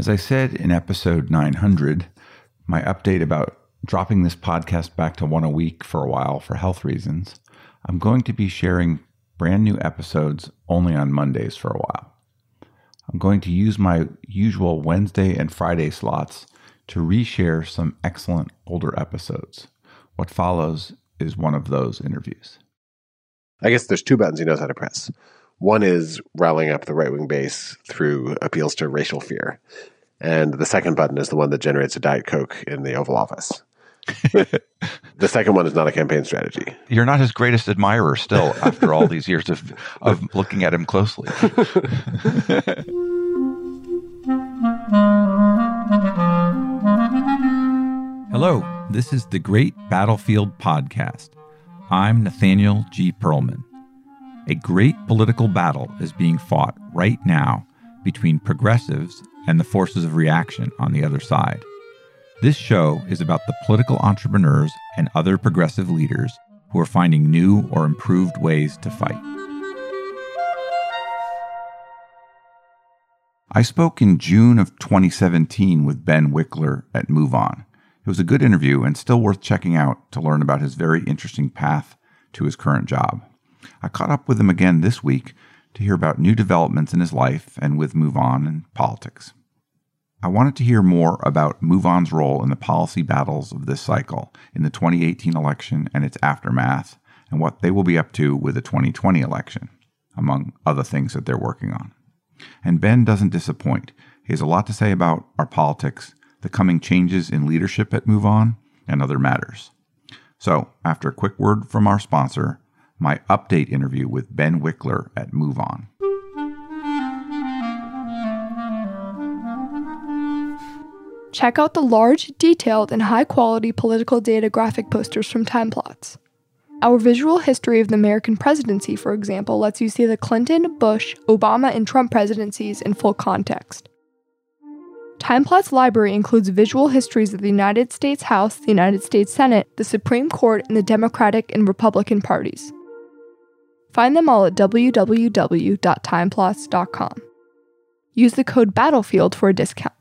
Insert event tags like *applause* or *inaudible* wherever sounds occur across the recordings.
As I said in episode 900, my update about dropping this podcast back to one a week for a while for health reasons, I'm going to be sharing brand new episodes only on Mondays for a while. I'm going to use my usual Wednesday and Friday slots to reshare some excellent older episodes. What follows is one of those interviews. I guess there's two buttons he knows how to press. One is rallying up the right wing base through appeals to racial fear. And the second button is the one that generates a Diet Coke in the Oval Office. *laughs* the second one is not a campaign strategy. You're not his greatest admirer still after all these years of, of looking at him closely. *laughs* Hello, this is the Great Battlefield Podcast. I'm Nathaniel G. Pearlman. A great political battle is being fought right now between progressives and the forces of reaction on the other side. This show is about the political entrepreneurs and other progressive leaders who are finding new or improved ways to fight. I spoke in June of 2017 with Ben Wikler at MoveOn. It was a good interview and still worth checking out to learn about his very interesting path to his current job. I caught up with him again this week to hear about new developments in his life and with MoveOn and politics. I wanted to hear more about MoveOn's role in the policy battles of this cycle, in the 2018 election and its aftermath, and what they will be up to with the 2020 election, among other things that they're working on. And Ben doesn't disappoint. He has a lot to say about our politics the coming changes in leadership at MoveOn, and other matters. So, after a quick word from our sponsor, my update interview with Ben Wikler at MoveOn. Check out the large, detailed, and high quality political data graphic posters from Timeplots. Our visual history of the American presidency, for example, lets you see the Clinton, Bush, Obama, and Trump presidencies in full context. TimePlot's library includes visual histories of the United States House, the United States Senate, the Supreme Court, and the Democratic and Republican parties. Find them all at www.timeplots.com. Use the code BATTLEFIELD for a discount.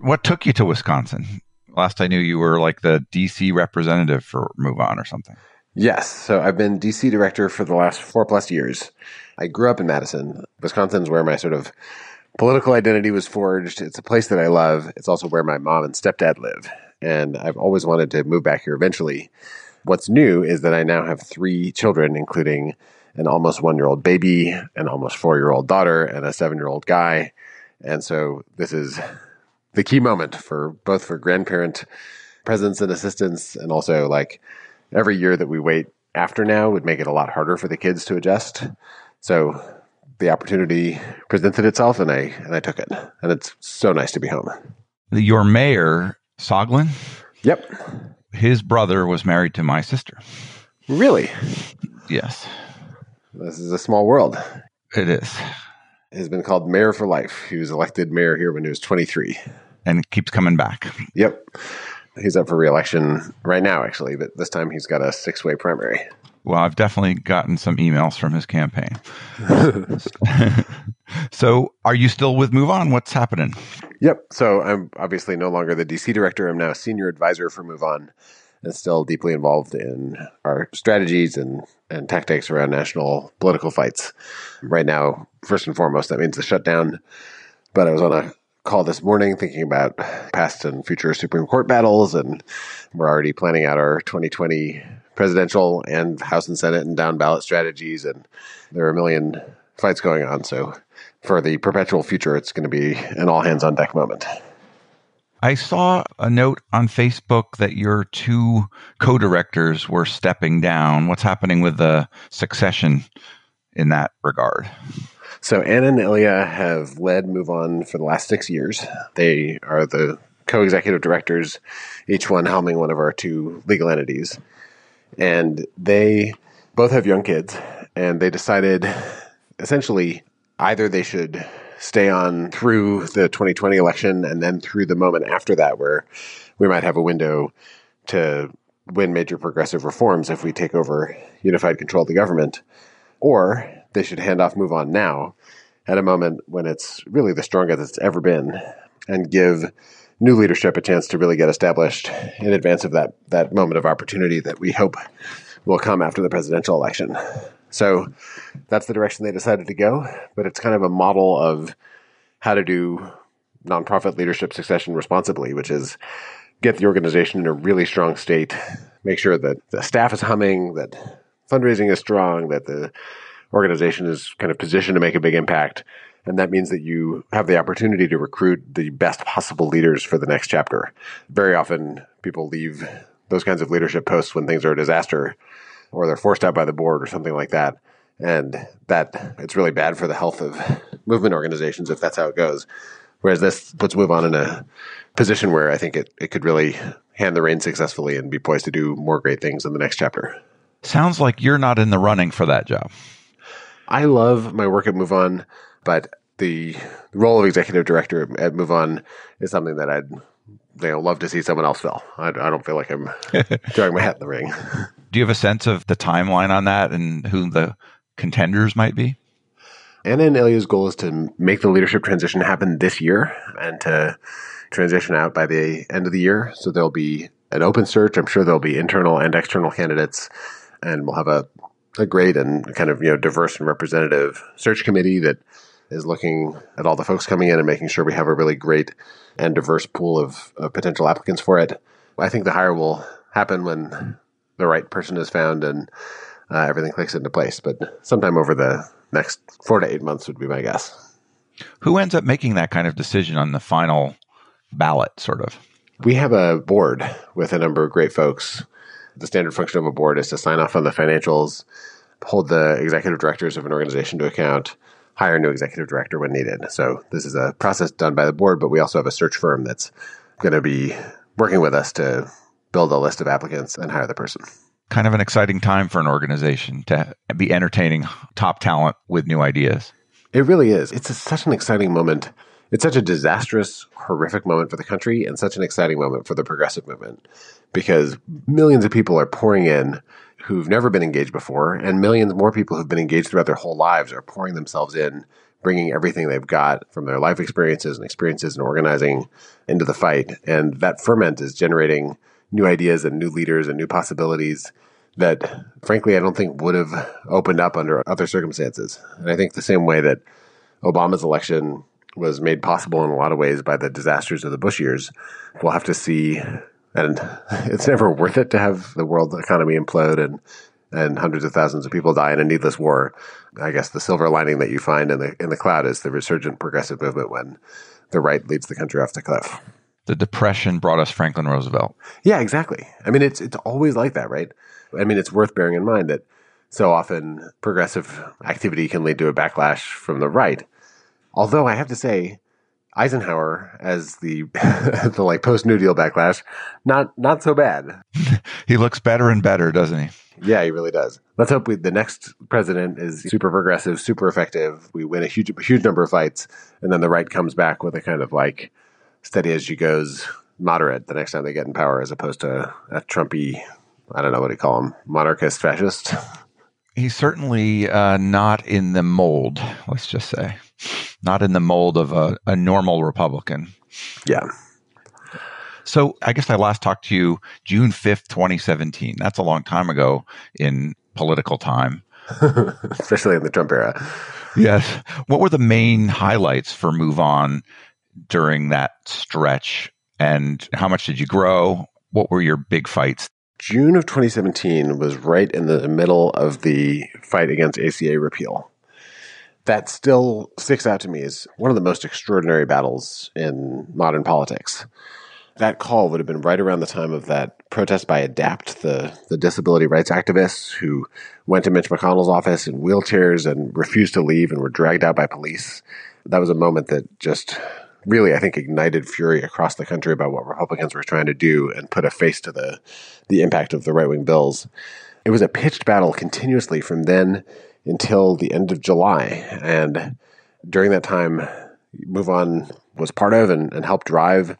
What took you to Wisconsin? Last I knew, you were like the DC representative for Move On or something. Yes. So I've been DC director for the last four plus years. I grew up in Madison. Wisconsin's where my sort of political identity was forged. It's a place that I love. It's also where my mom and stepdad live. And I've always wanted to move back here eventually. What's new is that I now have three children, including an almost one year old baby, an almost four year old daughter, and a seven year old guy. And so this is *laughs* the key moment for both for grandparent presence and assistance, and also like every year that we wait after now would make it a lot harder for the kids to adjust. So the opportunity presented itself, and I and I took it, and it's so nice to be home. Your mayor, Soglin. Yep. His brother was married to my sister. Really? Yes. This is a small world. It is. Has been called mayor for life. He was elected mayor here when he was 23. And keeps coming back. Yep. He's up for reelection right now, actually, but this time he's got a six way primary. Well, I've definitely gotten some emails from his campaign. *laughs* *laughs* so, are you still with MoveOn? What's happening? Yep. So, I'm obviously no longer the DC director. I'm now senior advisor for MoveOn and still deeply involved in our strategies and, and tactics around national political fights. Right now, first and foremost, that means the shutdown. But I was on a call this morning thinking about past and future Supreme Court battles, and we're already planning out our 2020 presidential and House and Senate and down ballot strategies, and there are a million fights going on. So for the perpetual future, it's going to be an all hands on deck moment. I saw a note on Facebook that your two co directors were stepping down. What's happening with the succession in that regard? So Anna and Ilya have led MoveOn for the last six years. They are the co-executive directors, each one helming one of our two legal entities and they both have young kids, and they decided essentially either they should stay on through the 2020 election and then through the moment after that where we might have a window to win major progressive reforms if we take over unified control of the government or they should hand off Move On now at a moment when it's really the strongest it's ever been and give new leadership a chance to really get established in advance of that, that moment of opportunity that we hope will come after the presidential election. So that's the direction they decided to go, but it's kind of a model of how to do nonprofit leadership succession responsibly, which is get the organization in a really strong state, make sure that the staff is humming, that fundraising is strong, that the organization is kind of positioned to make a big impact. And that means that you have the opportunity to recruit the best possible leaders for the next chapter. Very often, people leave those kinds of leadership posts when things are a disaster or they're forced out by the board or something like that. And that it's really bad for the health of movement organizations if that's how it goes. Whereas this puts Move On in a position where I think it, it could really hand the reins successfully and be poised to do more great things in the next chapter. Sounds like you're not in the running for that job. I love my work at Move On, but the role of executive director at Move On is something that I'd you know, love to see someone else fill. I, I don't feel like I'm *laughs* throwing my hat in the ring. *laughs* Do you have a sense of the timeline on that and who the contenders might be? Anna and Ilya's goal is to make the leadership transition happen this year and to transition out by the end of the year. So there'll be an open search. I'm sure there'll be internal and external candidates, and we'll have a, a great and kind of you know diverse and representative search committee that is looking at all the folks coming in and making sure we have a really great and diverse pool of, of potential applicants for it. I think the hire will happen when the right person is found and uh, everything clicks into place. But sometime over the next four to eight months would be my guess. Who ends up making that kind of decision on the final ballot, sort of? We have a board with a number of great folks. The standard function of a board is to sign off on the financials, hold the executive directors of an organization to account, hire a new executive director when needed. So this is a process done by the board, but we also have a search firm that's going to be working with us to build a list of applicants and hire the person. Kind of an exciting time for an organization to be entertaining top talent with new ideas. It really is. It's a, such an exciting moment. It's such a disastrous, horrific moment for the country and such an exciting moment for the progressive movement because millions of people are pouring in who've never been engaged before, and millions more people who've been engaged throughout their whole lives are pouring themselves in, bringing everything they've got from their life experiences and experiences in organizing into the fight. And that ferment is generating new ideas and new leaders and new possibilities that, frankly, I don't think would have opened up under other circumstances. And I think the same way that Obama's election was made possible in a lot of ways by the disasters of the Bush years, we'll have to see and *laughs* it's never worth it to have the world economy implode and and hundreds of thousands of people die in a needless war. I guess the silver lining that you find in the in the cloud is the resurgent progressive movement when the right leads the country off the cliff. The depression brought us Franklin Roosevelt. Yeah, exactly. I mean, it's it's always like that, right? I mean, it's worth bearing in mind that so often progressive activity can lead to a backlash from the right. Although I have to say, Eisenhower as the *laughs* the like post New Deal backlash, not not so bad. *laughs* he looks better and better, doesn't he? Yeah, he really does. Let's hope we, the next president is super progressive, super effective. We win a huge huge number of fights, and then the right comes back with a kind of like steady as she goes, moderate the next time they get in power, as opposed to a Trumpy, I don't know what you call him, monarchist fascist. He's certainly uh, not in the mold. Let's just say not in the mold of a, a normal Republican. Yeah. So I guess I last talked to you June 5th, 2017. That's a long time ago in political time. *laughs* Especially in the Trump era. Yes. What were the main highlights for Move On during that stretch? And how much did you grow? What were your big fights? June of 2017 was right in the middle of the fight against ACA repeal that still sticks out to me as one of the most extraordinary battles in modern politics. That call would have been right around the time of that protest by ADAPT, the, the disability rights activists who went to Mitch McConnell's office in wheelchairs and refused to leave and were dragged out by police. That was a moment that just really, I think, ignited fury across the country about what Republicans were trying to do and put a face to the, the impact of the right wing bills. It was a pitched battle continuously from then until the end of July. And during that time, Move On was part of and, and helped drive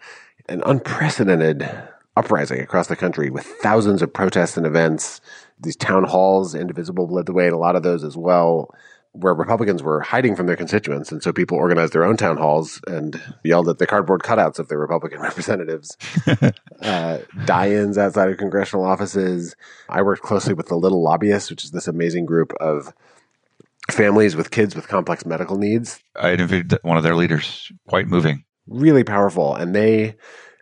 an unprecedented uprising across the country with thousands of protests and events. These town halls, Indivisible led the way in a lot of those as well. Where Republicans were hiding from their constituents. And so people organized their own town halls and yelled at the cardboard cutouts of their Republican *laughs* representatives, *laughs* uh, die ins outside of congressional offices. I worked closely with the Little Lobbyists, which is this amazing group of families with kids with complex medical needs. I interviewed one of their leaders, quite moving. Really powerful. And they,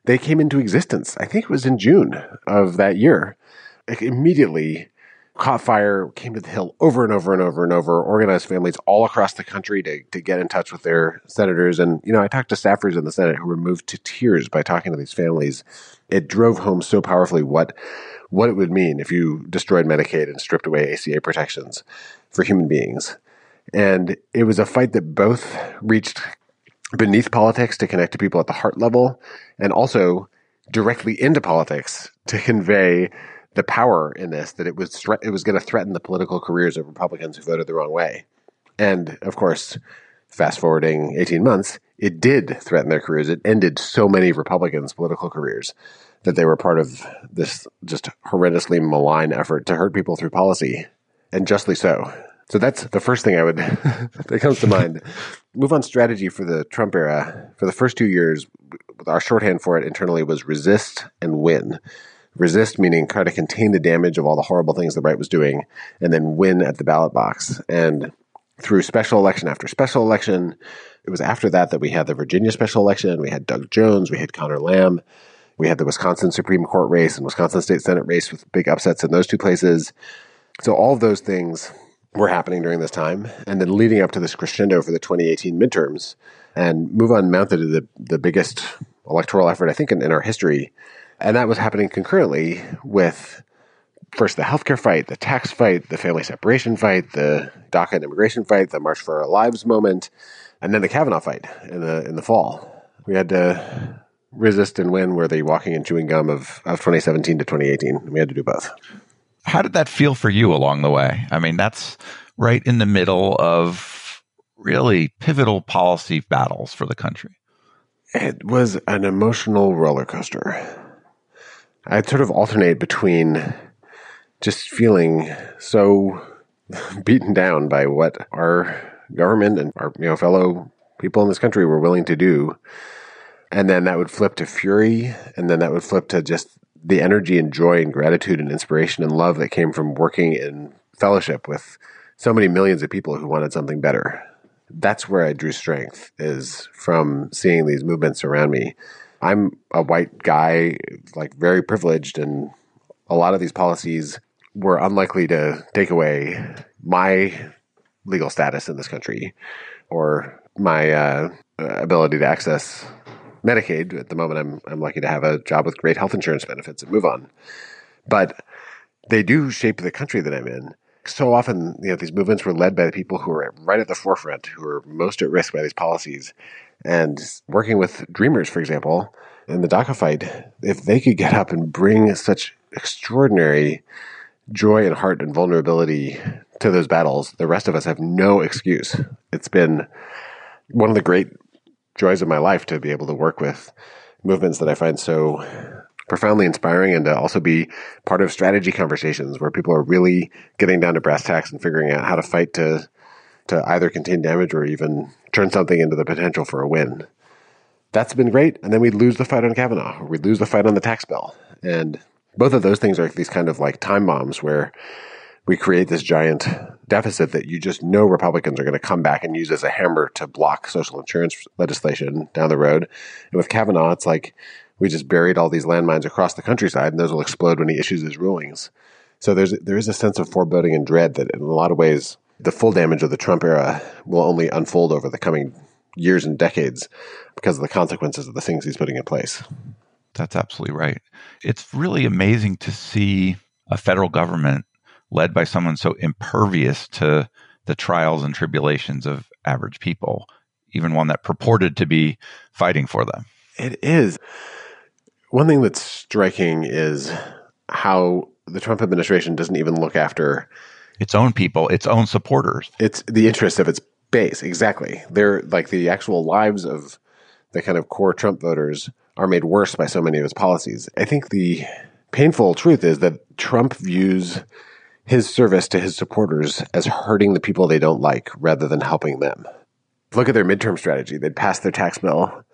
they came into existence. I think it was in June of that year. Like immediately caught fire, came to the Hill over and over and over and over, organized families all across the country to, to get in touch with their senators. And, you know, I talked to staffers in the Senate who were moved to tears by talking to these families. It drove home so powerfully what, what it would mean if you destroyed Medicaid and stripped away ACA protections for human beings. And it was a fight that both reached beneath politics to connect to people at the heart level and also directly into politics to convey the power in this that it was thre- it was going to threaten the political careers of Republicans who voted the wrong way. And of course, fast forwarding 18 months, it did threaten their careers. It ended so many Republicans' political careers that they were part of this just horrendously malign effort to hurt people through policy, and justly so. So that's the first thing I would *laughs* that comes to mind. Move on strategy for the Trump era. For the first two years, our shorthand for it internally was resist and win resist meaning try to contain the damage of all the horrible things the right was doing and then win at the ballot box. And through special election after special election it was after that that we had the virginia special election we had doug jones we had conor lamb we had the wisconsin supreme court race and wisconsin state senate race with big upsets in those two places. So all of those things were happening during this time. And then leading up to this crescendo for the 2018 midterms and move on mounted the, the biggest electoral effort i think in, in our history and that was happening concurrently with first the healthcare fight, the tax fight, the family separation fight, the DACA and immigration fight, the March for Our Lives moment, and then the Kavanaugh fight in the in the fall. We had to resist and win were the walking and chewing gum of, of 2017 to 2018. We had to do both. How did that feel for you along the way? I mean, that's right in the middle of really pivotal policy battles for the country. It was an emotional roller coaster. I'd sort of alternate between just feeling so *laughs* beaten down by what our government and our you know fellow people in this country were willing to do. And then that would flip to fury and then that would flip to just the energy and joy and gratitude and inspiration and love that came from working in fellowship with so many millions of people who wanted something better. That's where i drew strength is from seeing these movements around me I'm a white guy, like very privileged, and a lot of these policies were unlikely to take away my legal status in this country or my uh, ability to access Medicaid. At the moment, I'm I'm lucky to have a job with great health insurance benefits and move on, but they do shape the country that I'm in. So often, you know, these movements were led by the people who are right at the forefront, who are most at risk by these policies, and working with Dreamers, for example, in the DACA fight, if they could get up and bring such extraordinary joy and heart and vulnerability to those battles, the rest of us have no excuse. It's been one of the great joys of my life to be able to work with movements that I find so profoundly inspiring and to also be part of strategy conversations where people are really getting down to brass tacks and figuring out how to fight to to either contain damage or even turn something into the potential for a win. That's been great. And then we'd lose the fight on Kavanaugh, or we'd lose the fight on the tax bill. And both of those things are these kind of like time bombs where we create this giant deficit that you just know Republicans are going to come back and use as a hammer to block social insurance legislation down the road. And with Kavanaugh, it's like we just buried all these landmines across the countryside, and those will explode when he issues his rulings. So there's there is a sense of foreboding and dread that, in a lot of ways, the full damage of the Trump era will only unfold over the coming years and decades because of the consequences of the things he's putting in place. That's absolutely right. It's really amazing to see a federal government led by someone so impervious to the trials and tribulations of average people, even one that purported to be fighting for them. It is. One thing that's striking is how the Trump administration doesn't even look after its own people, its own supporters. It's the interest of its base. Exactly. They're like the actual lives of the kind of core Trump voters are made worse by so many of his policies. I think the painful truth is that Trump views his service to his supporters as hurting the people they don't like rather than helping them. Look at their midterm strategy. They'd passed their tax bill,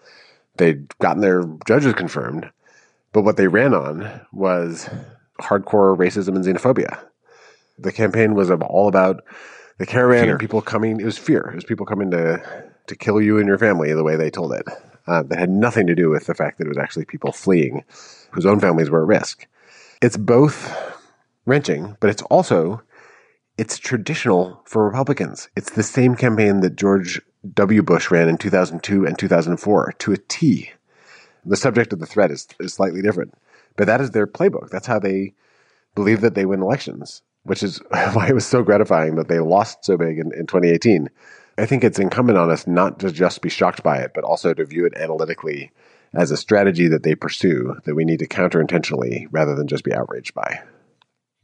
they'd gotten their judges confirmed, but what they ran on was hardcore racism and xenophobia. The campaign was all about the caravan Fear. and people coming. It was fear. It was people coming to to kill you and your family the way they told it. Uh, that had nothing to do with the fact that it was actually people fleeing whose own families were at risk. It's both wrenching, but it's also it's traditional for Republicans. It's the same campaign that George W. Bush ran in 2002 and 2004 to a T. The subject of the threat is, is slightly different, but that is their playbook. That's how they believe that they win elections, which is *laughs* why it was so gratifying that they lost so big in, in 2018. I think it's incumbent on us not to just be shocked by it, but also to view it analytically as a strategy that they pursue that we need to counter intentionally rather than just be outraged by.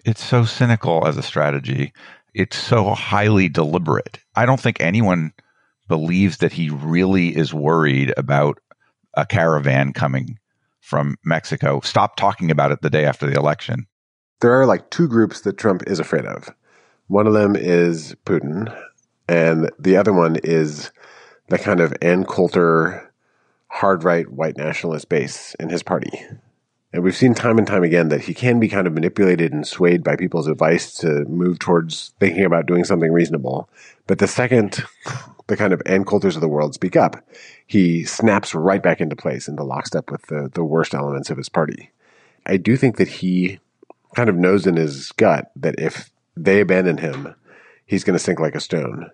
It's so cynical as a strategy. It's so highly deliberate. I don't think anyone believes that he really is worried about a caravan coming from Mexico. Stop talking about it the day after the election. There are like two groups that Trump is afraid of. One of them is Putin, and the other one is the kind of Ann Coulter hard right white nationalist base in his party. And we've seen time and time again that he can be kind of manipulated and swayed by people's advice to move towards thinking about doing something reasonable. But the second the kind of Ann Coulters of the world speak up, he snaps right back into place, into lockstep with the, the worst elements of his party. I do think that he kind of knows in his gut that if they abandon him, he's going to sink like a stone.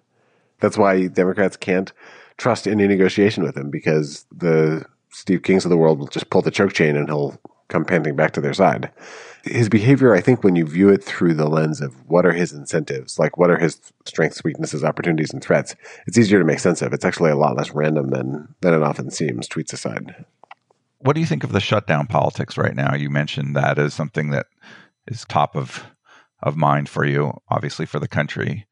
That's why Democrats can't trust any negotiation with him because the Steve Kings of the world will just pull the choke chain and he'll come panting back to their side. His behavior, I think, when you view it through the lens of what are his incentives, like what are his strengths, weaknesses, opportunities, and threats, it's easier to make sense of. It's actually a lot less random than than it often seems. Tweets aside. What do you think of the shutdown politics right now? You mentioned that as something that is top of of mind for you, obviously for the country.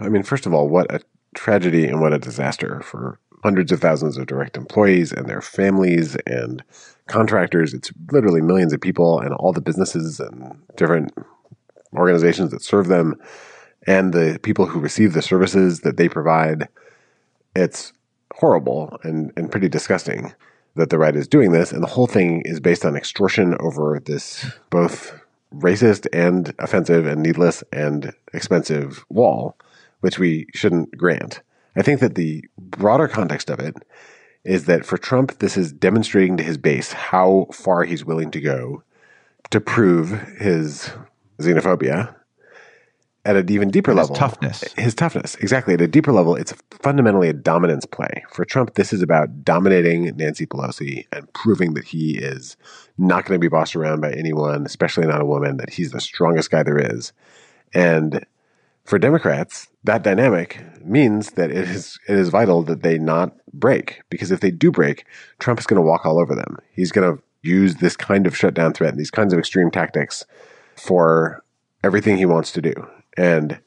I mean, first of all, what a tragedy and what a disaster for hundreds of thousands of direct employees and their families and contractors. It's literally millions of people and all the businesses and different organizations that serve them and the people who receive the services that they provide. It's horrible and, and pretty disgusting that the right is doing this. And the whole thing is based on extortion over this both racist and offensive and needless and expensive wall, which we shouldn't grant. I think that the broader context of it is that for Trump, this is demonstrating to his base how far he's willing to go to prove his xenophobia at an even deeper His level. toughness. His toughness, exactly. At a deeper level, it's fundamentally a dominance play. For Trump, this is about dominating Nancy Pelosi and proving that he is not going to be bossed around by anyone, especially not a woman, that he's the strongest guy there is. And for Democrats, that dynamic means that it is it is vital that they not break because if they do break, Trump is going to walk all over them. He's going to use this kind of shutdown threat, and these kinds of extreme tactics for everything he wants to do. And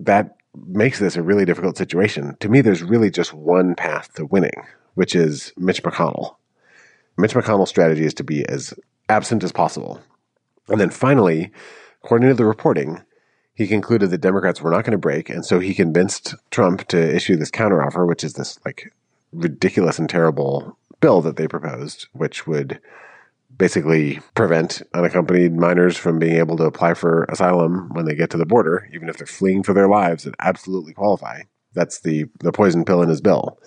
that makes this a really difficult situation. To me, there's really just one path to winning, which is Mitch McConnell. Mitch McConnell's strategy is to be as absent as possible. And then finally, according to the reporting, he concluded that Democrats were not going to break, and so he convinced Trump to issue this counteroffer, which is this like ridiculous and terrible bill that they proposed, which would basically prevent unaccompanied minors from being able to apply for asylum when they get to the border, even if they're fleeing for their lives and absolutely qualify. That's the the poison pill in his bill.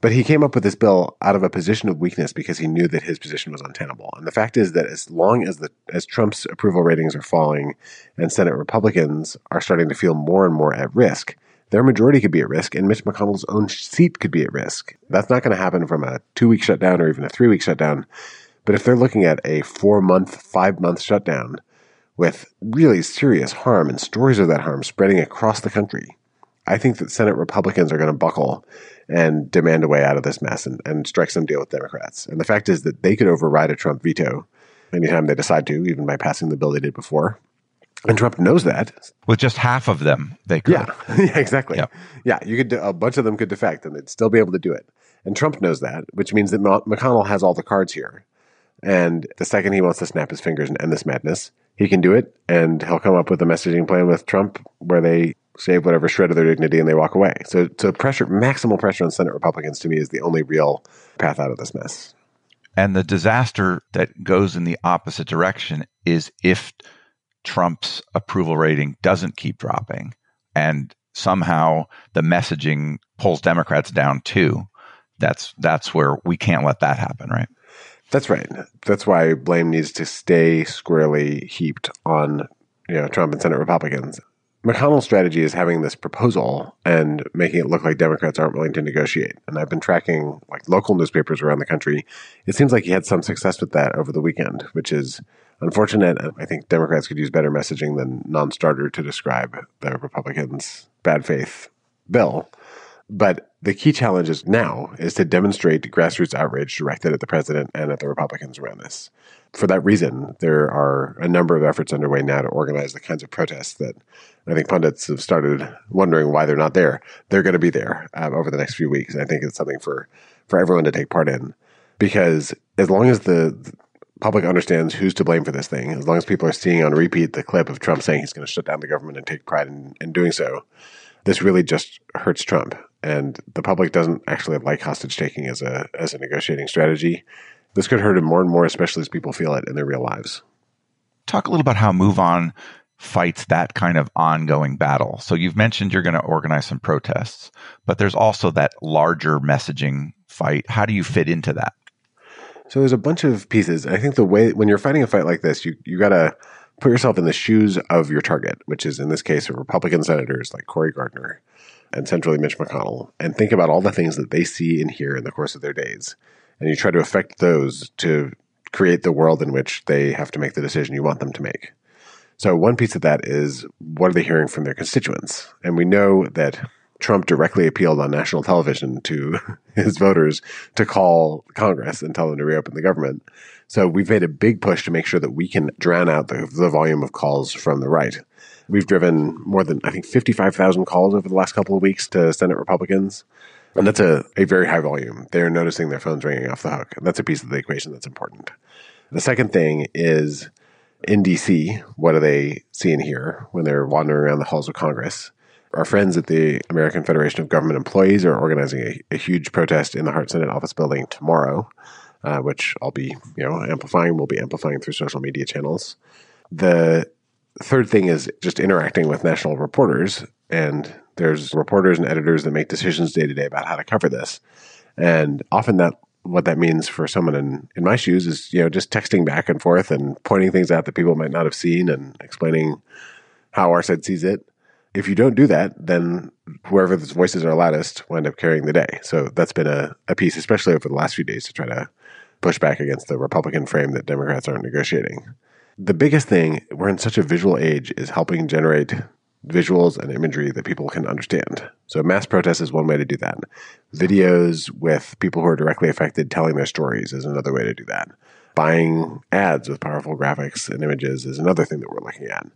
But he came up with this bill out of a position of weakness because he knew that his position was untenable. And the fact is that as long as the as Trump's approval ratings are falling and Senate Republicans are starting to feel more and more at risk, their majority could be at risk and Mitch McConnell's own seat could be at risk. That's not going to happen from a 2-week shutdown or even a 3-week shutdown. But if they're looking at a 4-month, 5-month shutdown with really serious harm and stories of that harm spreading across the country, I think that Senate Republicans are going to buckle and demand a way out of this mess and, and strike some deal with Democrats. And the fact is that they could override a Trump veto anytime they decide to, even by passing the bill they did before. And Trump knows that. With just half of them, they could. Yeah, *laughs* yeah, exactly. Yep. Yeah, you could. A bunch of them could defect, and they'd still be able to do it. And Trump knows that, which means that McConnell has all the cards here. And the second he wants to snap his fingers and end this madness, he can do it, and he'll come up with a messaging plan with Trump where they save whatever shred of their dignity and they walk away. So, so pressure, maximal pressure on Senate Republicans, to me, is the only real path out of this mess. And the disaster that goes in the opposite direction is if Trump's approval rating doesn't keep dropping and somehow the messaging pulls Democrats down too. That's that's where we can't let that happen, right? That's right. That's why blame needs to stay squarely heaped on you know Trump and Senate Republicans. McConnell's strategy is having this proposal and making it look like Democrats aren't willing to negotiate. And I've been tracking like local newspapers around the country. It seems like he had some success with that over the weekend, which is unfortunate. I think Democrats could use better messaging than non-starter to describe the Republicans' bad faith bill. But the key challenge is now is to demonstrate grassroots outrage directed at the president and at the Republicans around this. For that reason, there are a number of efforts underway now to organize the kinds of protests that I think pundits have started wondering why they're not there. They're going to be there um, over the next few weeks. And I think it's something for for everyone to take part in because as long as the, the public understands who's to blame for this thing, as long as people are seeing on repeat the clip of Trump saying he's going to shut down the government and take pride in, in doing so, this really just hurts Trump and the public doesn't actually like hostage taking as a as a negotiating strategy. This could hurt him more and more, especially as people feel it in their real lives. Talk a little about how Move On fights that kind of ongoing battle. So you've mentioned you're going to organize some protests, but there's also that larger messaging fight. How do you fit into that? So there's a bunch of pieces. I think the way when you're fighting a fight like this, you you got to put yourself in the shoes of your target, which is in this case Republican senators like Cory Gardner and centrally Mitch McConnell, and think about all the things that they see and hear in the course of their days. And you try to affect those to create the world in which they have to make the decision you want them to make. So, one piece of that is what are they hearing from their constituents? And we know that Trump directly appealed on national television to *laughs* his voters to call Congress and tell them to reopen the government. So, we've made a big push to make sure that we can drown out the, the volume of calls from the right. We've driven more than, I think, 55,000 calls over the last couple of weeks to Senate Republicans. And that's a, a very high volume. They're noticing their phones ringing off the hook. And that's a piece of the equation that's important. The second thing is in DC, what do they see and hear when they're wandering around the halls of Congress? Our friends at the American Federation of Government Employees are organizing a, a huge protest in the Hart Senate office building tomorrow, uh, which I'll be, you know, amplifying. We'll be amplifying through social media channels. The third thing is just interacting with national reporters. And there's reporters and editors that make decisions day to day about how to cover this. And often that what that means for someone in, in my shoes is, you know, just texting back and forth and pointing things out that people might not have seen and explaining how our side sees it. If you don't do that, then whoever's voices are loudest wind up carrying the day. So that's been a, a piece, especially over the last few days, to try to push back against the Republican frame that Democrats aren't negotiating the biggest thing, we're in such a visual age, is helping generate visuals and imagery that people can understand. So mass protest is one way to do that. Videos with people who are directly affected telling their stories is another way to do that. Buying ads with powerful graphics and images is another thing that we're looking at.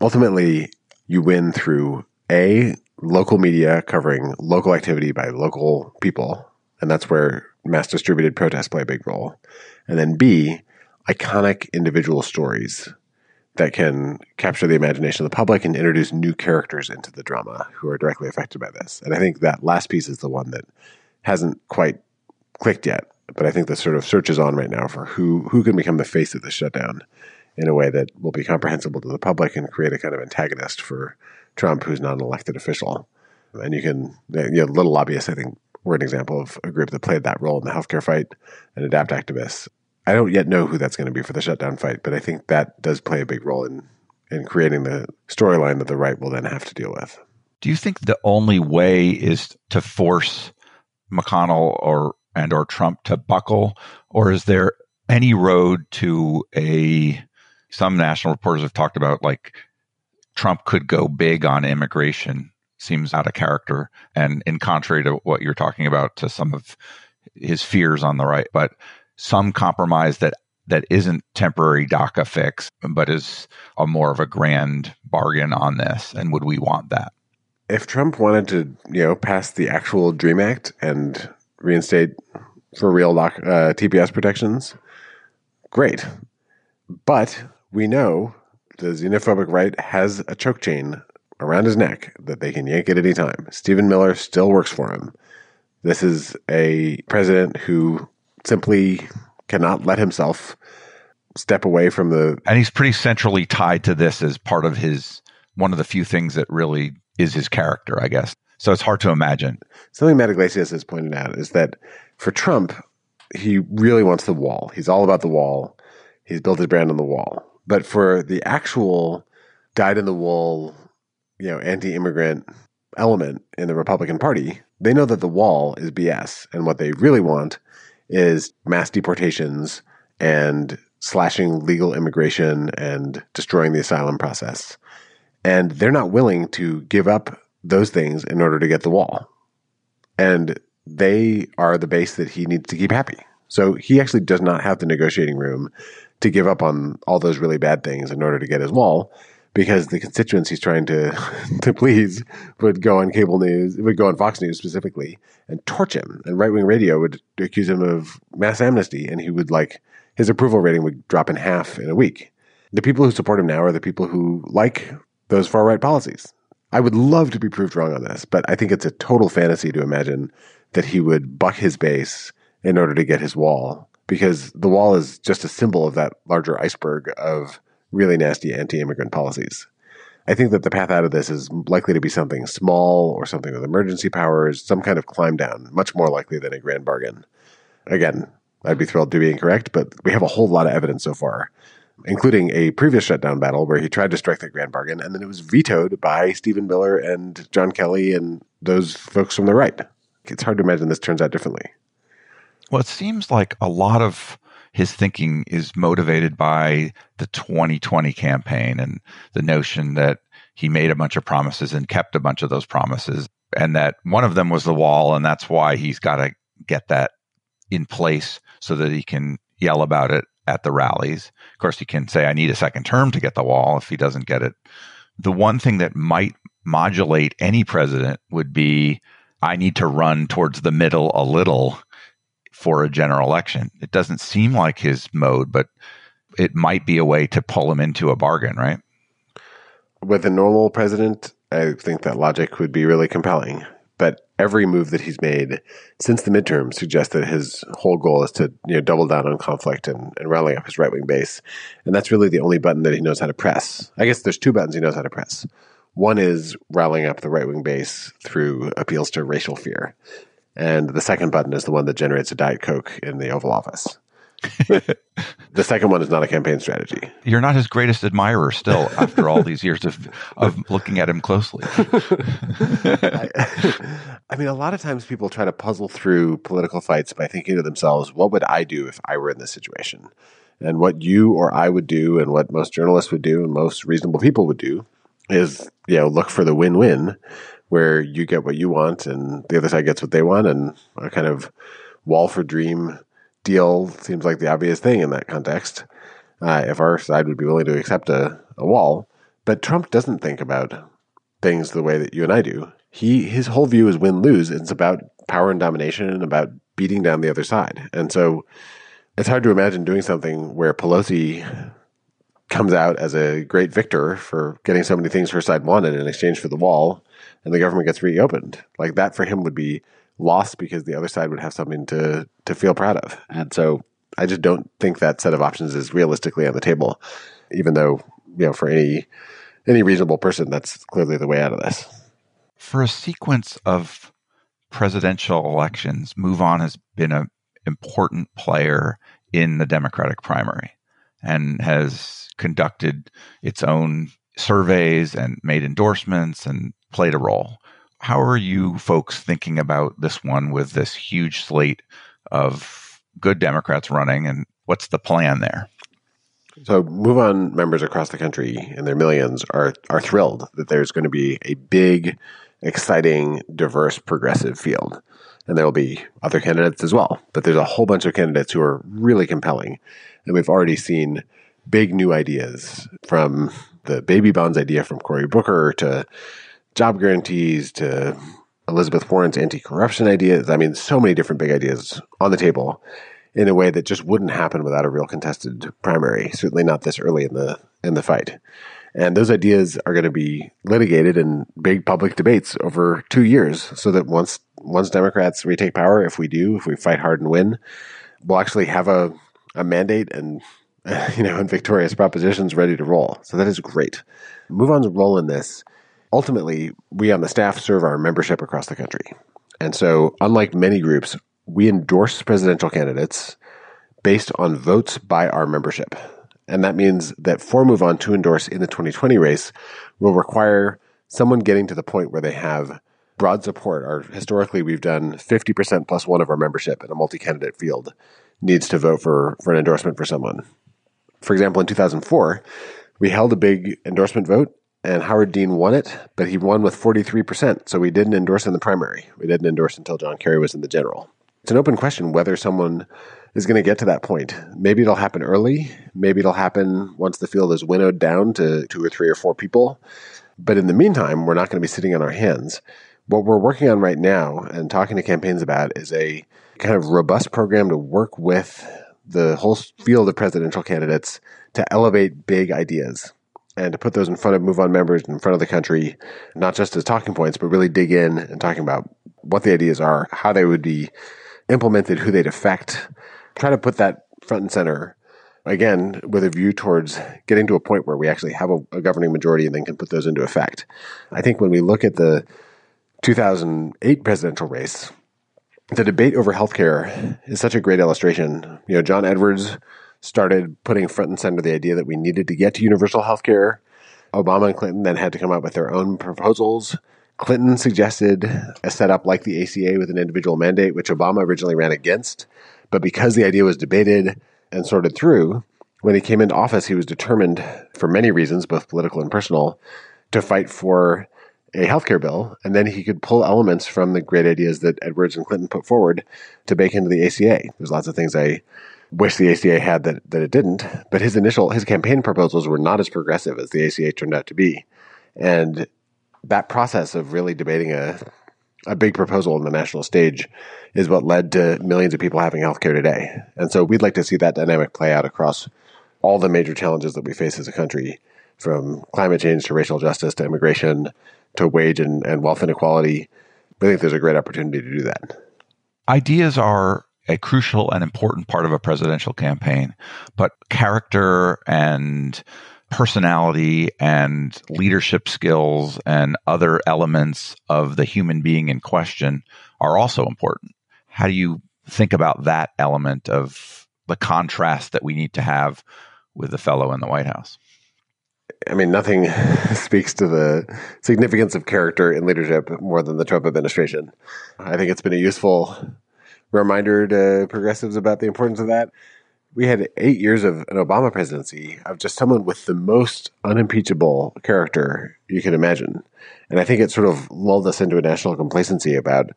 Ultimately, you win through A, local media covering local activity by local people, and that's where mass distributed protests play a big role. And then B, iconic individual stories that can capture the imagination of the public and introduce new characters into the drama who are directly affected by this. And I think that last piece is the one that hasn't quite clicked yet. But I think the sort of search is on right now for who who can become the face of the shutdown in a way that will be comprehensible to the public and create a kind of antagonist for Trump, who's not an elected official. And you can, you know, little lobbyists, I think, were an example of a group that played that role in the healthcare fight and adapt activists I don't yet know who that's going to be for the shutdown fight, but I think that does play a big role in in creating the storyline that the right will then have to deal with. Do you think the only way is to force McConnell or and or Trump to buckle, or is there any road to a? Some national reporters have talked about like Trump could go big on immigration. Seems out of character, and in contrary to what you're talking about, to some of his fears on the right, but some compromise that that isn't temporary DACA fix, but is a more of a grand bargain on this? And would we want that? If Trump wanted to, you know, pass the actual Dream Act and reinstate for real uh, TPS protections, great. But we know the xenophobic right has a choke chain around his neck that they can yank at any time. Stephen Miller still works for him. This is a president who simply cannot let himself step away from the. And he's pretty centrally tied to this as part of his one of the few things that really is his character, I guess. So it's hard to imagine. Something Matt Yglesias has pointed out is that for Trump, he really wants the wall. He's all about the wall. He's built his brand on the wall. But for the actual dyed in the wool, you know, anti-immigrant element in the Republican Party, they know that the wall is BS, and what they really want is mass deportations and slashing legal immigration and destroying the asylum process. And they're not willing to give up those things in order to get the wall. And they are the base that he needs to keep happy. So he actually does not have the negotiating room to give up on all those really bad things in order to get his wall because the constituents he's trying to *laughs* to please would go on cable news, would go on Fox News specifically, and torch him. And right wing radio would accuse him of mass amnesty, and he would like his approval rating would drop in half in a week. The people who support him now are the people who like those far right policies. I would love to be proved wrong on this, but I think it's a total fantasy to imagine that he would buck his base in order to get his wall, because the wall is just a symbol of that larger iceberg of really nasty anti immigrant policies. I think that the path out of this is likely to be something small or something with emergency powers, some kind of climb down, much more likely than a grand bargain. Again, I'd be thrilled to be incorrect, but we have a whole lot of evidence so far, including a previous shutdown battle where he tried to strike the grand bargain and then it was vetoed by Stephen Miller and John Kelly and those folks from the right. It's hard to imagine this turns out differently. Well, it seems like a lot of his thinking is motivated by the 2020 campaign and the notion that he made a bunch of promises and kept a bunch of those promises and that one of them was the wall and that's why he's got to get that in place so that he can yell about it at the rallies. Of course, he can say, I need a second term to get the wall if he doesn't get it. The one thing that might modulate any president would be I need to run towards the middle a little for a general election. It doesn't seem like his mode, but it might be a way to pull him into a bargain, right? With a normal president, I think that logic would be really compelling. But every move that he's made since the midterm suggests that his whole goal is to you know double down on conflict and, and rallying up his right wing base. And that's really the only button that he knows how to press. I guess there's two buttons he knows how to press. One is rallying up the right wing base through appeals to racial fear. And the second button is the one that generates a Diet Coke in the Oval Office. *laughs* the second one is not a campaign strategy. You're not his greatest admirer still after all these years of, of looking at him closely. I, *laughs* I mean, a lot of times people try to puzzle through political fights by thinking to themselves, what would I do if I were in this situation? And what you or I would do, and what most journalists would do, and most reasonable people would do, is you know look for the win-win where you get what you want and the other side gets what they want. And a kind of wall for dream deal seems like the obvious thing in that context. Uh, if our side would be willing to accept a, a wall. But trump doesn't think about things the way that you and i do. He his whole view is win-lose. It's about power and domination and about beating down the other side. And so it's hard to imagine doing something where pelosi comes out as a great victor for getting so many things her side wanted in exchange for the wall, and the government gets reopened. Like that for him would be lost because the other side would have something to to feel proud of. And so I just don't think that set of options is realistically on the table, even though you know for any any reasonable person that's clearly the way out of this. For a sequence of presidential elections, MoveOn has been an important player in the Democratic primary and has conducted its own surveys and made endorsements and played a role. How are you folks thinking about this one with this huge slate of good Democrats running and what's the plan there? So, MoveOn members across the country and their millions are are thrilled that there's going to be a big, exciting, diverse, progressive field, and there will be other candidates as well. But there's a whole bunch of candidates who are really compelling, and we've already seen big new ideas from the baby bonds idea from Cory Booker to job guarantees to Elizabeth Warren's anti-corruption ideas. I mean, so many different big ideas on the table in a way that just wouldn't happen without a real contested primary. Certainly not this early in the in the fight. And those ideas are going to be litigated in big public debates over two years so that once, once Democrats retake power, if we do, if we fight hard and win, we'll actually have a, a mandate and, *laughs* you know, and victorious propositions ready to roll. So that is great. MoveOn's role in this, ultimately, we on the staff serve our membership across the country. And so, unlike many groups, we endorse presidential candidates based on votes by our membership. And that means that for MoveOn to endorse in the 2020 race will require someone getting to the point where they have broad support. Or historically, we've done 50% plus one of our membership in a multi candidate field needs to vote for, for an endorsement for someone. For example, in 2004, we held a big endorsement vote and Howard Dean won it, but he won with 43%. So we didn't endorse in the primary. We didn't endorse until John Kerry was in the general. It's an open question whether someone is going to get to that point. Maybe it'll happen early. Maybe it'll happen once the field is winnowed down to two or three or four people. But in the meantime, we're not going to be sitting on our hands. What we're working on right now and talking to campaigns about is a kind of robust program to work with the whole field of presidential candidates to elevate big ideas and to put those in front of MoveOn members in front of the country, not just as talking points, but really dig in and talking about what the ideas are, how they would be implemented, who they'd affect, try to put that front and center again with a view towards getting to a point where we actually have a, a, governing majority and then can put those into effect. I think when we look at the 2008 presidential race, the debate over healthcare is such a great illustration. You know, John Edwards started putting front and center the idea that we needed to get to universal healthcare. Obama and Clinton then had to come up with their own proposals. Clinton suggested a setup like the ACA with an individual mandate, which Obama originally ran against. But because the idea was debated and sorted through, when he came into office, he was determined, for many reasons, both political and personal, to fight for a healthcare bill. And then he could pull elements from the great ideas that Edwards and Clinton put forward to bake into the ACA. There's lots of things I wish the ACA had that, that it didn't. But his initial, his campaign proposals were not as progressive as the ACA turned out to be. And that process of really debating a a big proposal on the national stage is what led to millions of people having healthcare today. And so we'd like to see that dynamic play out across all the major challenges that we face as a country, from climate change to racial justice to immigration to wage and, and wealth inequality. We think there's a great opportunity to do that. Ideas are a crucial and important part of a presidential campaign, but character and personality and leadership skills and other elements of the human being in question are also important. How do you think about that element of the contrast that we need to have with the fellow in the White House? I mean, nothing *laughs* speaks to the significance of character in leadership more than the Trump administration. I think it's been a useful reminder to progressives about the importance of that we had eight years of an Obama presidency of just someone with the most unimpeachable character you can imagine. And I think it sort of lulled us into a national complacency about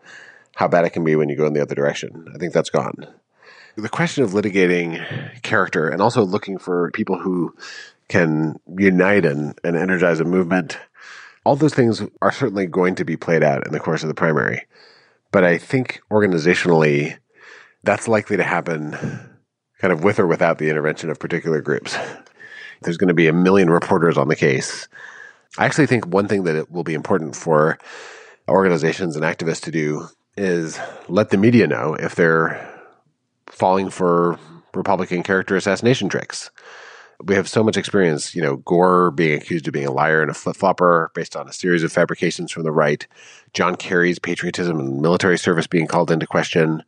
how bad it can be when you go in the other direction. I think that's gone. The question of litigating character and also looking for people who can unite and, and energize a movement, all those things are certainly going to be played out in the course of the primary. But I think organizationally, that's likely to happen kind of with or without the intervention of particular groups. *laughs* There's going to be a million reporters on the case. I actually think one thing that it will be important for organizations and activists to do is let the media know if they're falling for Republican character assassination tricks. We have so much experience, you know, Gore being accused of being a liar and a flip flopper based on a series of fabrications from the right, John Kerry's patriotism and military service being called into question,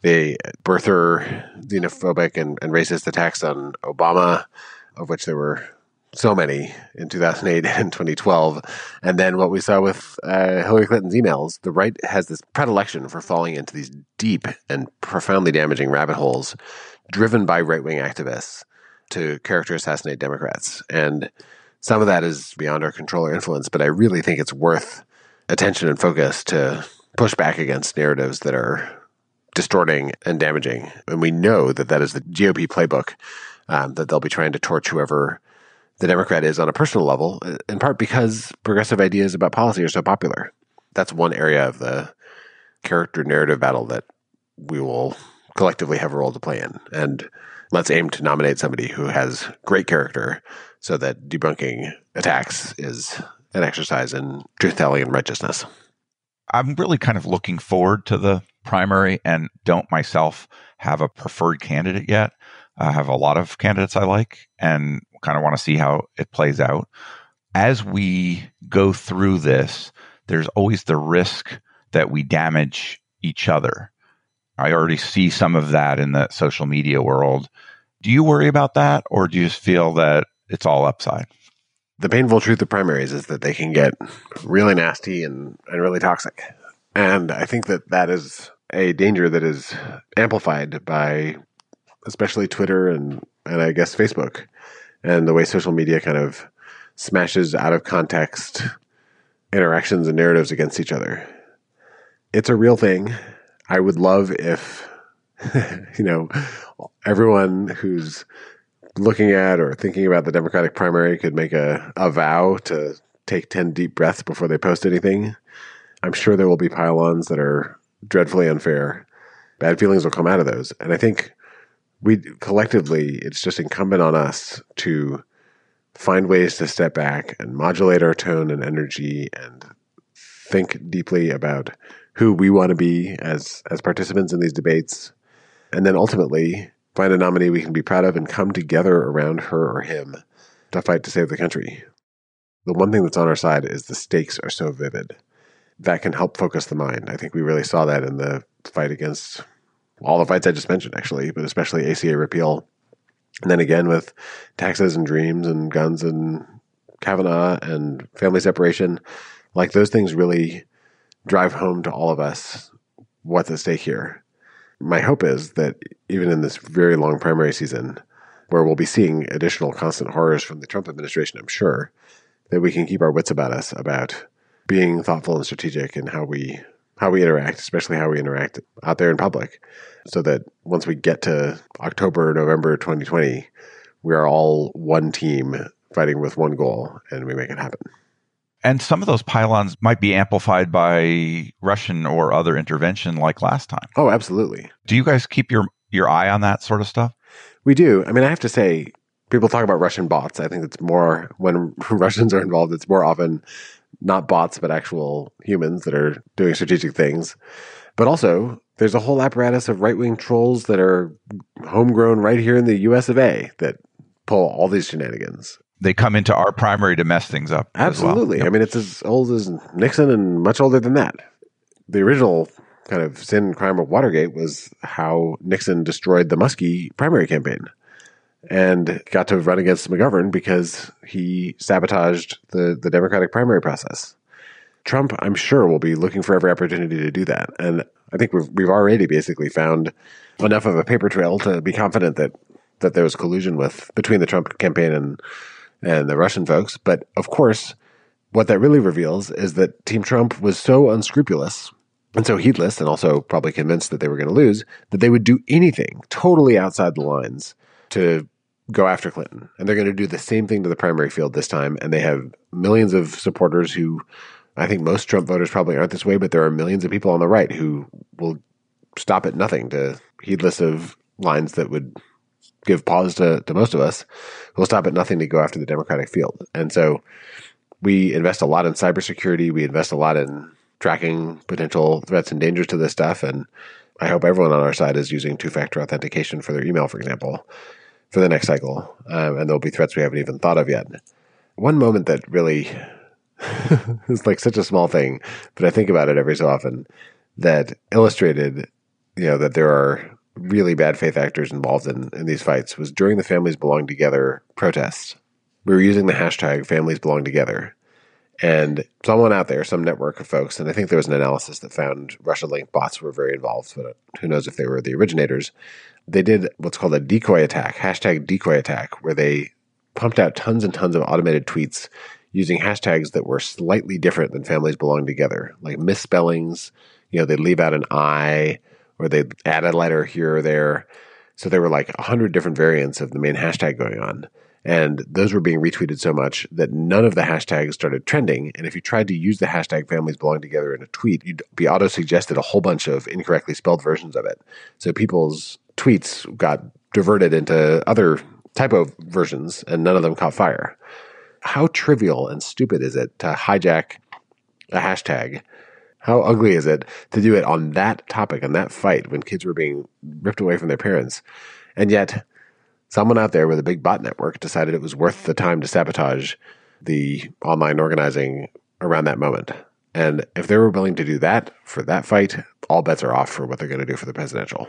the birther xenophobic and, and racist attacks on Obama, of which there were so many in 2008 *laughs* and 2012. And then what we saw with uh, Hillary Clinton's emails, the right has this predilection for falling into these deep and profoundly damaging rabbit holes driven by right wing activists to character assassinate Democrats. And some of that is beyond our control or influence, but I really think it's worth attention and focus to push back against narratives that are distorting and damaging. And we know that that is the GOP playbook, um, that they'll be trying to torch whoever the Democrat is on a personal level, in part because progressive ideas about policy are so popular. That's one area of the character narrative battle that we will collectively have a role to play in. And let's aim to nominate somebody who has great character so that debunking attacks is an exercise in truth telling and righteousness. I'm really kind of looking forward to the primary and don't myself have a preferred candidate yet. I have a lot of candidates I like and kind of want to see how it plays out. As we go through this, there's always the risk that we damage each other. I already see some of that in the social media world. Do you worry about that or do you just feel that it's all upside? The painful truth of primaries is that they can get really nasty and, and really toxic. And I think that that is a danger that is amplified by especially Twitter and, and I guess Facebook and the way social media kind of smashes out of context interactions and narratives against each other. It's a real thing. I would love if, *laughs* you know, everyone who's looking at or thinking about the Democratic primary could make a, a vow to take 10 deep breaths before they post anything. I'm sure there will be pile-ons that are dreadfully unfair. Bad feelings will come out of those. And I think we collectively, it's just incumbent on us to find ways to step back and modulate our tone and energy and think deeply about who we want to be as as participants in these debates and then ultimately find a nominee we can be proud of and come together around her or him to fight to save the country. The one thing that's on our side is the stakes are so vivid. That can help focus the mind. I think we really saw that in the fight against all the fights I just mentioned, actually, but especially ACA repeal. And then again with taxes and dreams and guns and Kavanaugh and family separation. Like those things really drive home to all of us what's at stake here. My hope is that even in this very long primary season, where we'll be seeing additional constant horrors from the Trump administration, I'm sure, that we can keep our wits about us about being thoughtful and strategic in how we how we interact, especially how we interact out there in public, so that once we get to October, November 2020, we are all one team fighting with one goal and we make it happen. And some of those pile-ons might be amplified by Russian or other intervention like last time. Oh, absolutely. Do you guys keep your, your eye on that sort of stuff? We do. I mean, I have to say, people talk about Russian bots. I think it's more when *laughs* Russians are involved, it's more often not bots, but actual humans that are doing strategic things. But also, there's a whole apparatus of right wing trolls that are homegrown right here in the US of A that pull all these shenanigans. They come into our primary to mess things up. Absolutely. Well. Yep. I mean, it's as old as Nixon and much older than that. The original kind of sin and crime of Watergate was how Nixon destroyed the Muskie primary campaign and got to run against McGovern because he sabotaged the, the Democratic primary process. Trump, I'm sure, will be looking for every opportunity to do that. And I think we've, we've already basically found enough of a paper trail to be confident that, that there was collusion with between the Trump campaign and, and the Russian folks. But of course, what that really reveals is that Team Trump was so unscrupulous and so heedless and also probably convinced that they were going to lose that they would do anything totally outside the lines to go after Clinton. And they're going to do the same thing to the primary field this time. And they have millions of supporters who I think most Trump voters probably aren't this way, but there are millions of people on the right who will stop at nothing to heedless of lines that would give pause to, to most of us, will stop at nothing to go after the Democratic field. And so we invest a lot in cybersecurity. We invest a lot in tracking potential threats and dangers to this stuff. And I hope everyone on our side is using two factor authentication for their email, for example, for the next cycle. Um, and there'll be threats we haven't even thought of yet. One moment that really *laughs* is like such a small thing, but I think about it every so often that illustrated, you know, that there are really bad faith actors involved in, in these fights was during the Families Belong Together protests. We were using the hashtag Families Belong Together. And someone out there, some network of folks, and I think there was an analysis that found Russian link bots were very involved, but who knows if they were the originators, they did what's called a decoy attack, hashtag decoy attack, where they pumped out tons and tons of automated tweets using hashtags that were slightly different than families belong together, like misspellings. You know, they'd leave out an I or they'd add a letter here or there. So there were like a hundred different variants of the main hashtag going on. And those were being retweeted so much that none of the hashtags started trending. And if you tried to use the hashtag families belong together in a tweet, you'd be auto suggested a whole bunch of incorrectly spelled versions of it. So people's tweets got diverted into other typo versions and none of them caught fire. How trivial and stupid is it to hijack a hashtag? How ugly is it to do it on that topic, on that fight when kids were being ripped away from their parents? And yet, someone out there with a big bot network decided it was worth the time to sabotage the online organizing around that moment. And if they were willing to do that for that fight, all bets are off for what they're going to do for the presidential.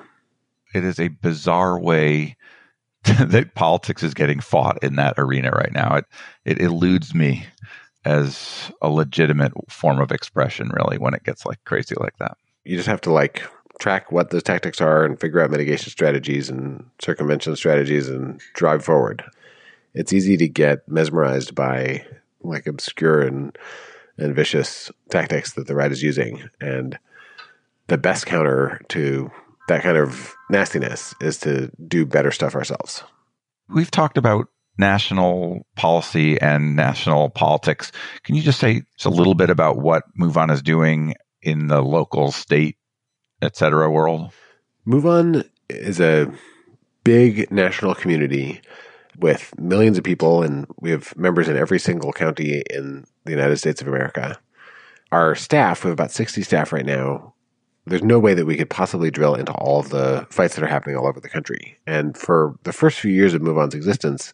It is a bizarre way *laughs* that politics is getting fought in that arena right now. It it eludes me as a legitimate form of expression, really, when it gets like crazy like that. You just have to like track what those tactics are and figure out mitigation strategies and circumvention strategies and drive forward. It's easy to get mesmerized by like obscure and and vicious tactics that the right is using. And the best counter to that kind of nastiness is to do better stuff ourselves. We've talked about national policy and national politics. Can you just say just a little bit about what MoveOn is doing in the local, state, etc. world? MoveOn is a big national community with millions of people, and we have members in every single county in the United States of America. Our staff, we have about 60 staff right now. There's no way that we could possibly drill into all of the fights that are happening all over the country. And for the first few years of MoveOn's existence,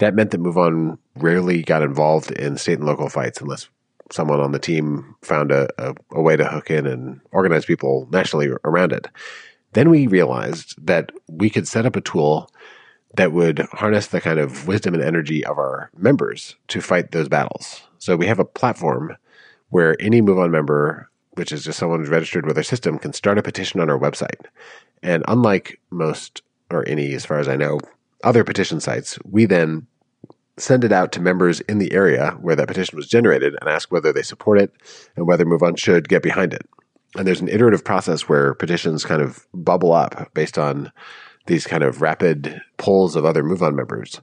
that meant that MoveOn rarely got involved in state and local fights unless someone on the team found a, a, a, way to hook in and organize people nationally around it. Then we realized that we could set up a tool that would harness the kind of wisdom and energy of our members to fight those battles. So we have a platform where any MoveOn member, which is just someone who's registered with our system, can start a petition on our website. And unlike most, or any, as far as I know, other petition sites, we then send it out to members in the area where that petition was generated and ask whether they support it and whether MoveOn should get behind it. And there's an iterative process where petitions kind of bubble up based on these kind of rapid polls of other MoveOn members.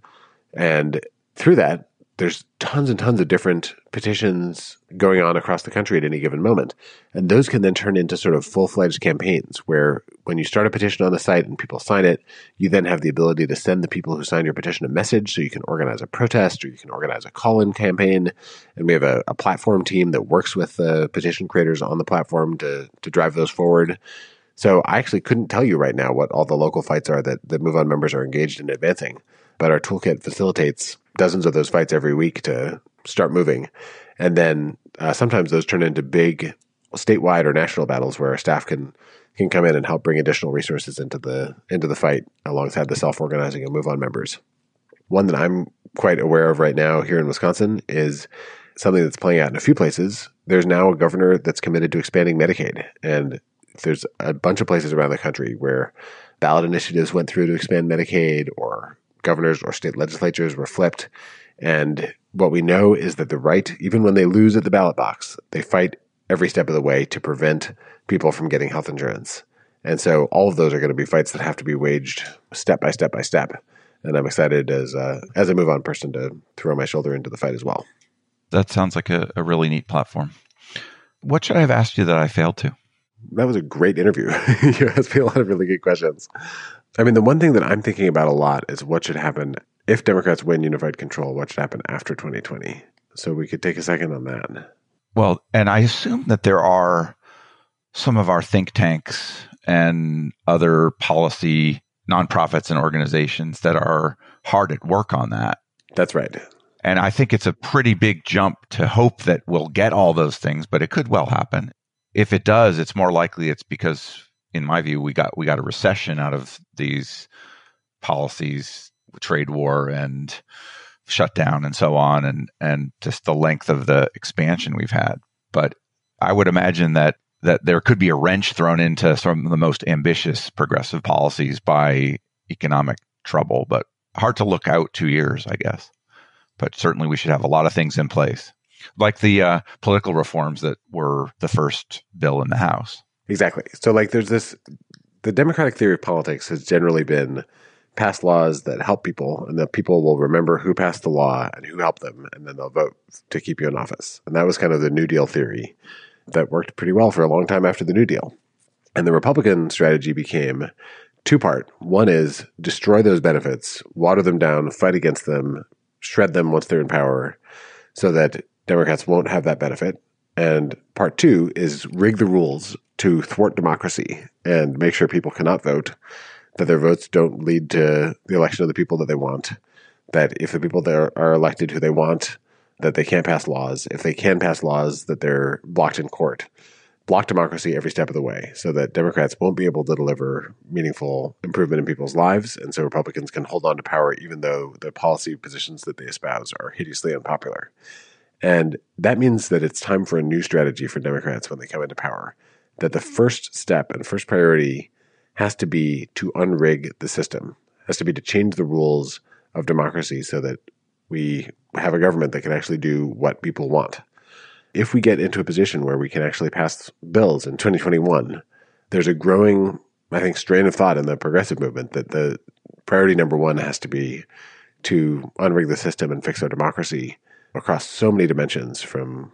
And through that, there's tons and tons of different petitions going on across the country at any given moment. And those can then turn into sort of full fledged campaigns where when you start a petition on the site and people sign it, you then have the ability to send the people who signed your petition a message so you can organize a protest or you can organize a call in campaign. And we have a, a, platform team that works with the petition creators on the platform to, to drive those forward. So I actually couldn't tell you right now what all the local fights are that, that MoveOn members are engaged in advancing. But our toolkit facilitates dozens of those fights every week to start moving. And then uh, sometimes those turn into big statewide or national battles where our staff can can come in and help bring additional resources into the into the fight alongside the self organizing and MoveOn members. One that I'm quite aware of right now here in Wisconsin is something that's playing out in a few places. There's now a governor that's committed to expanding Medicaid, and there's a bunch of places around the country where ballot initiatives went through to expand Medicaid, or governors or state legislatures were flipped. And what we know is that the right, even when they lose at the ballot box, they fight every step of the way to prevent people from getting health insurance. And so all of those are going to be fights that have to be waged step by step by step. And I'm excited as a, as a MoveOn person to throw my shoulder into the fight as well. That sounds like a, a really neat platform. What should I have asked you that I failed to? That was a great interview. *laughs* you asked me a lot of really good questions. I mean, the one thing that I'm thinking about a lot is what should happen if Democrats win unified control, what should happen after 2020? So we could take a second on that. Well, and I assume that there are some of our think tanks and other policy nonprofits and organizations that are hard at work on that. That's right. And I think it's a pretty big jump to hope that we'll get all those things, but it could well happen. If it does, it's more likely it's because in my view, we got we got a recession out of these policies, trade war and shutdown and so on, and and just the length of the expansion we've had. But I would imagine that that there could be a wrench thrown into some of the most ambitious progressive policies by economic trouble, but hard to look out two years, I guess. But certainly we should have a lot of things in place, like the uh, political reforms that were the first bill in the House. Exactly. So, like, there's this the democratic theory of politics has generally been pass laws that help people, and that people will remember who passed the law and who helped them, and then they'll vote to keep you in office. And that was kind of the New Deal theory that worked pretty well for a long time after the New Deal. And the Republican strategy became two part. One is destroy those benefits, water them down, fight against them, shred them once they're in power, so that Democrats won't have that benefit. And part two is rig the rules to thwart democracy and make sure people cannot vote that their votes don't lead to the election of the people that they want. That if the people that are elected who they want, that they can't pass laws. If they can pass laws, that they're blocked in court. Block democracy every step of the way so that Democrats won't be able to deliver meaningful improvement in people's lives. And so Republicans can hold on to power even though the policy positions that they espouse are hideously unpopular. And that means that it's time for a new strategy for Democrats when they come into power. That the first step and first priority has to be to unrig the system, has to be to change the rules of democracy so that we have a government that can actually do what people want. If we get into a position where we can actually pass bills in 2021, there's a growing, I think, strain of thought in the progressive movement that the priority number one has to be to unrig the system and fix our democracy across so many dimensions from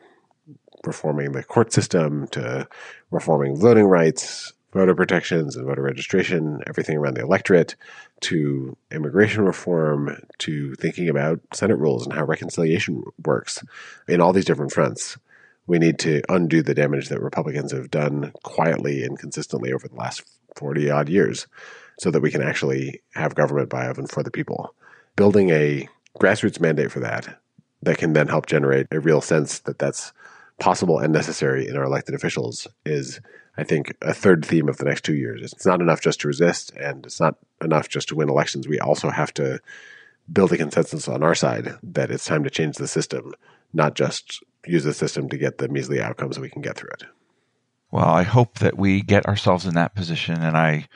reforming the court system to reforming voting rights voter protections and voter registration, everything around the electorate, to immigration reform, to thinking about Senate rules and how reconciliation works in all these different fronts. We need to undo the damage that Republicans have done quietly and consistently over the last 40 odd years so that we can actually have government by of and for the people. Building a grassroots mandate for that that can then help generate a real sense that that's possible and necessary in our elected officials is I think, a third theme of the next two years. It's not enough just to resist, and it's not enough just to win elections. We also have to build a consensus on our side that it's time to change the system, not just use the system to get the measly outcomes that we can get through it. Well, I hope that we get ourselves in that position, and I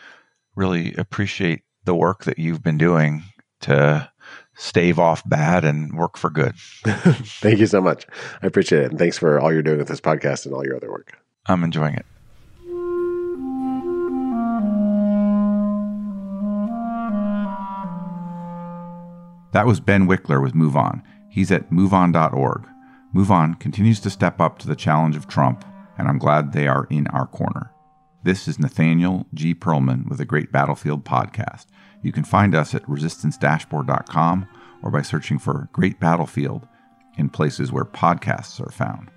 really appreciate the work that you've been doing to stave off bad and work for good. *laughs* Thank you so much. I appreciate it. And thanks for all you're doing with this podcast and all your other work. I'm enjoying it. That was Ben Wikler with MoveOn. He's at moveon.org. MoveOn continues to step up to the challenge of Trump, and I'm glad they are in our corner. This is Nathaniel G. Pearlman with the Great Battlefield Podcast. You can find us at resistancedashboard.com or by searching for Great Battlefield in places where podcasts are found.